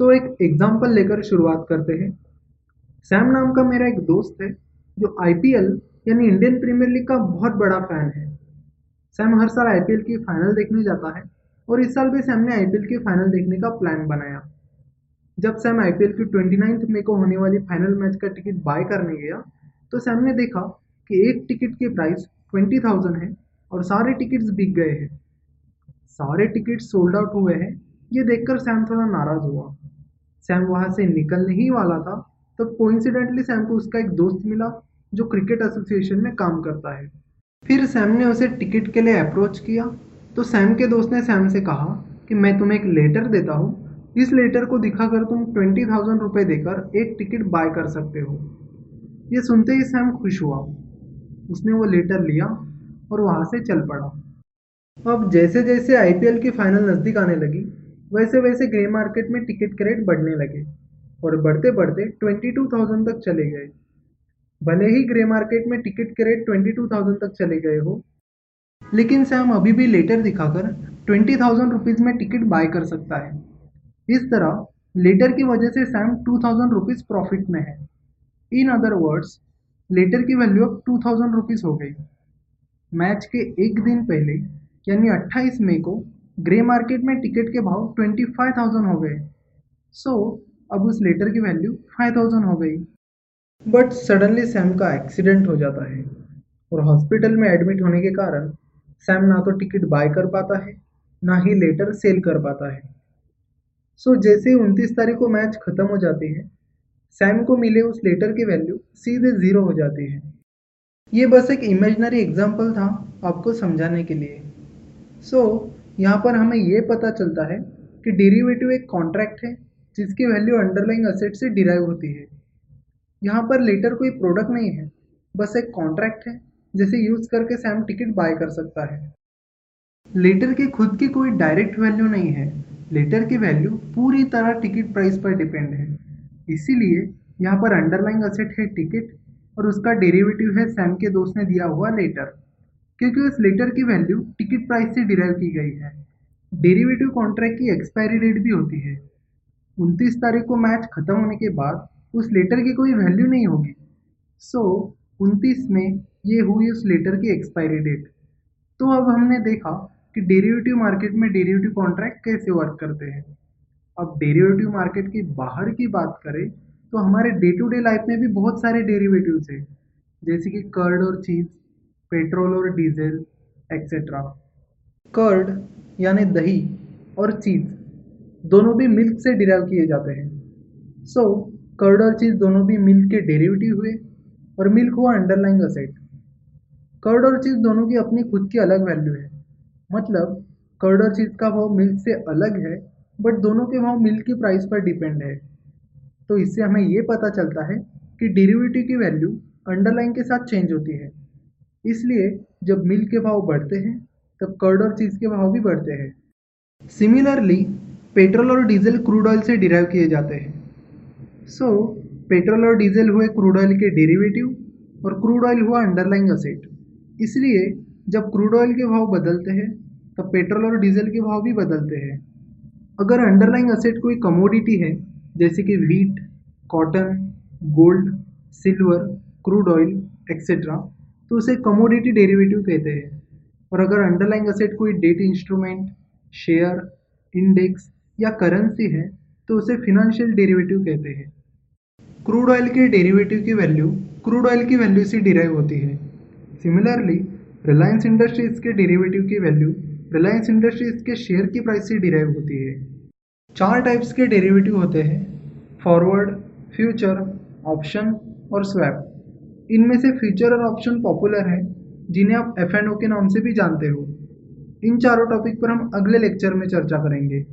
तो एक एग्ज़ाम्पल लेकर शुरुआत करते हैं। सैम नाम का मेरा एक दोस्त है, जो आईपीएल यानी इंडियन प्रीमियर लीग का बहुत बड़ा फ़ैन है। सैम हर साल आईपीएल की फाइनल देखने जाता है और इस साल भी सैम ने आईपीएल की फाइनल देखने का प्लान बनाया। जब सैम आईपीएल की ट्वेंटी नाइन्थ मे को होने वाली फाइनल मैच का टिकट बाय करने गया तो सैम ने देखा कि एक टिकट की प्राइस ट्वेंटी थाउज़ेंड है और सारे टिकट्स बिक गए हैं। सारे टिकट सोल्ड आउट हुए हैं। ये देखकर सैम थोड़ा नाराज़ हुआ। सैम वहाँ से निकलने ही वाला था, तब कोइंसिडेंटली सैम को उसका एक दोस्त मिला, जो क्रिकेट एसोसिएशन में काम करता है। फिर सैम ने उसे टिकट के लिए अप्रोच किया तो सैम के दोस्त ने सैम से कहा कि मैं तुम्हें एक लेटर देता हूँ। इस लेटर को दिखाकर तुम ट्वेंटी थाउज़ेंड रुपये देकर एक टिकट बाय कर सकते हो। ये सुनते ही सैम खुश हुआ। उसने वो लेटर लिया और वहाँ से चल पड़ा। अब जैसे जैसे आईपीएल की फाइनल नज़दीक आने लगी वैसे वैसे ग्रे मार्केट में टिकट के रेट बढ़ने लगे और बढ़ते बढ़ते ट्वेंटी टू थाउज़ेंड तक चले गए। भले ही ग्रे मार्केट में टिकट के रेट ट्वेंटी टू थाउज़ेंड तक चले गए हो, लेकिन सैम अभी भी लेटर दिखाकर ट्वेंटी थाउज़ेंड रुपीज़ में टिकट बाय कर सकता है। इस तरह लेटर की वजह से Sam two thousand rupees profit में है। इन अदर वर्ड्स, लेटर की वैल्यू अब टू थाउज़ेंड रुपीज़ हो गई। मैच के एक दिन पहले, यानी 28 मई को ग्रे मार्केट में टिकट के भाव 25,000 हो गए। सो so, अब उस लेटर की वैल्यू 5,000 हो गई। बट सडनली सैम का एक्सीडेंट हो जाता है। और हॉस्पिटल में एडमिट होने के कारण सैम ना तो टिकट बाय कर पाता है ना ही लेटर सेल कर पाता है। सो so, जैसे उनतीस तारीख को मैच ख़त्म हो जाती है सैम को मिले उस लेटर की वैल्यू सीधे ज़ीरो हो जाती है। ये बस एक इमेजनरी एग्ज़ाम्पल था आपको समझाने के लिए। सो so, यहाँ पर हमें ये पता चलता है कि डेरिवेटिव एक कॉन्ट्रैक्ट है, जिसकी वैल्यू अंडरलाइंग असेट से डिराइव होती है। यहाँ पर लेटर कोई प्रोडक्ट नहीं है, बस एक कॉन्ट्रैक्ट है, जिसे यूज़ करके सैम टिकट बाय कर सकता है। लेटर की खुद की कोई डायरेक्ट वैल्यू नहीं है। लेटर की वैल्यू पूरी तरह टिकट प्राइस पर डिपेंड है। इसीलिए यहाँ पर अंडरलाइंग असेट है टिकट और उसका डेरिवेटिव है सैम के दोस्त ने दिया हुआ लेटर क्योंकि उस लेटर की वैल्यू टिकट प्राइस से डिराइव की गई है। डेरिवेटिव कॉन्ट्रैक्ट की एक्सपायरी डेट भी होती है। उनतीस तारीख को मैच खत्म होने के बाद उस लेटर की कोई वैल्यू नहीं होगी। सो so, उनतीस में ये हुई उस लेटर की एक्सपायरी डेट तो अब हमने देखा कि डेरिवेटिव मार्केट में डेरिवेटिव कॉन्ट्रैक्ट कैसे वर्क करते हैं। अब डेरिवेटिव मार्केट की बाहर की बात करें तो हमारे डे टू डे लाइफ में भी बहुत सारे डेरिवेटिव्स हैं। जैसे कि कर्ड और चीज़ पेट्रोल और डीजल एक्सेट्रा कर्ड यानी दही और चीज़ दोनों भी मिल्क से डिराइव किए जाते हैं. सो so, कर्ड और चीज़ दोनों भी मिल्क के डेरिवेटिव हुए और मिल्क हुआ अंडरलाइंग असेट कर्ड और चीज़ दोनों की अपनी खुद की अलग वैल्यू है. मतलब कर्ड और चीज़ का भाव मिल्क से अलग है बट दोनों के भाव मिल्क की प्राइस पर डिपेंड है. तो इससे हमें ये पता चलता है कि डेरिवेटिव की वैल्यू अंडरलाइन के साथ चेंज होती है. इसलिए जब मिल्क के भाव बढ़ते हैं तब कर्ड और चीज़ के भाव भी बढ़ते हैं। सिमिलरली पेट्रोल और डीजल क्रूड ऑयल से डिराइव किए जाते हैं। सो so, पेट्रोल और डीजल हुए क्रूड ऑयल के डेरिवेटिव और क्रूड ऑयल हुआ अंडरलाइंग असेट इसलिए जब क्रूड ऑयल के भाव बदलते हैं तब पेट्रोल और डीजल के भाव भी बदलते हैं। अगर अंडरलाइंग असेट कोई कमोडिटी है जैसे कि wheat cotton gold silver crude oil etcetera तो उसे कमोडिटी डेरिवेटिव कहते हैं। और अगर अंडरलाइंग असेट कोई डेट इंस्ट्रूमेंट शेयर इंडेक्स या करेंसी है तो उसे फिनेंशियल डेरिवेटिव कहते हैं। क्रूड ऑयल के डेरिवेटिव की वैल्यू क्रूड ऑयल की वैल्यू से डिराइव होती है। सिमिलरली रिलायंस इंडस्ट्रीज़ के डेरिवेटिव की वैल्यू रिलायंस इंडस्ट्रीज़ के शेयर की प्राइस से डिराइव होती है। चार टाइप्स के डेरिवेटिव होते हैं। फॉरवर्ड फ्यूचर ऑप्शन और स्वैप इनमें से फीचर और ऑप्शन पॉपुलर हैं, जिन्हें आप एफ़ एंड ओ के नाम से भी जानते हो। इन चारों टॉपिक पर हम अगले लेक्चर में चर्चा करेंगे।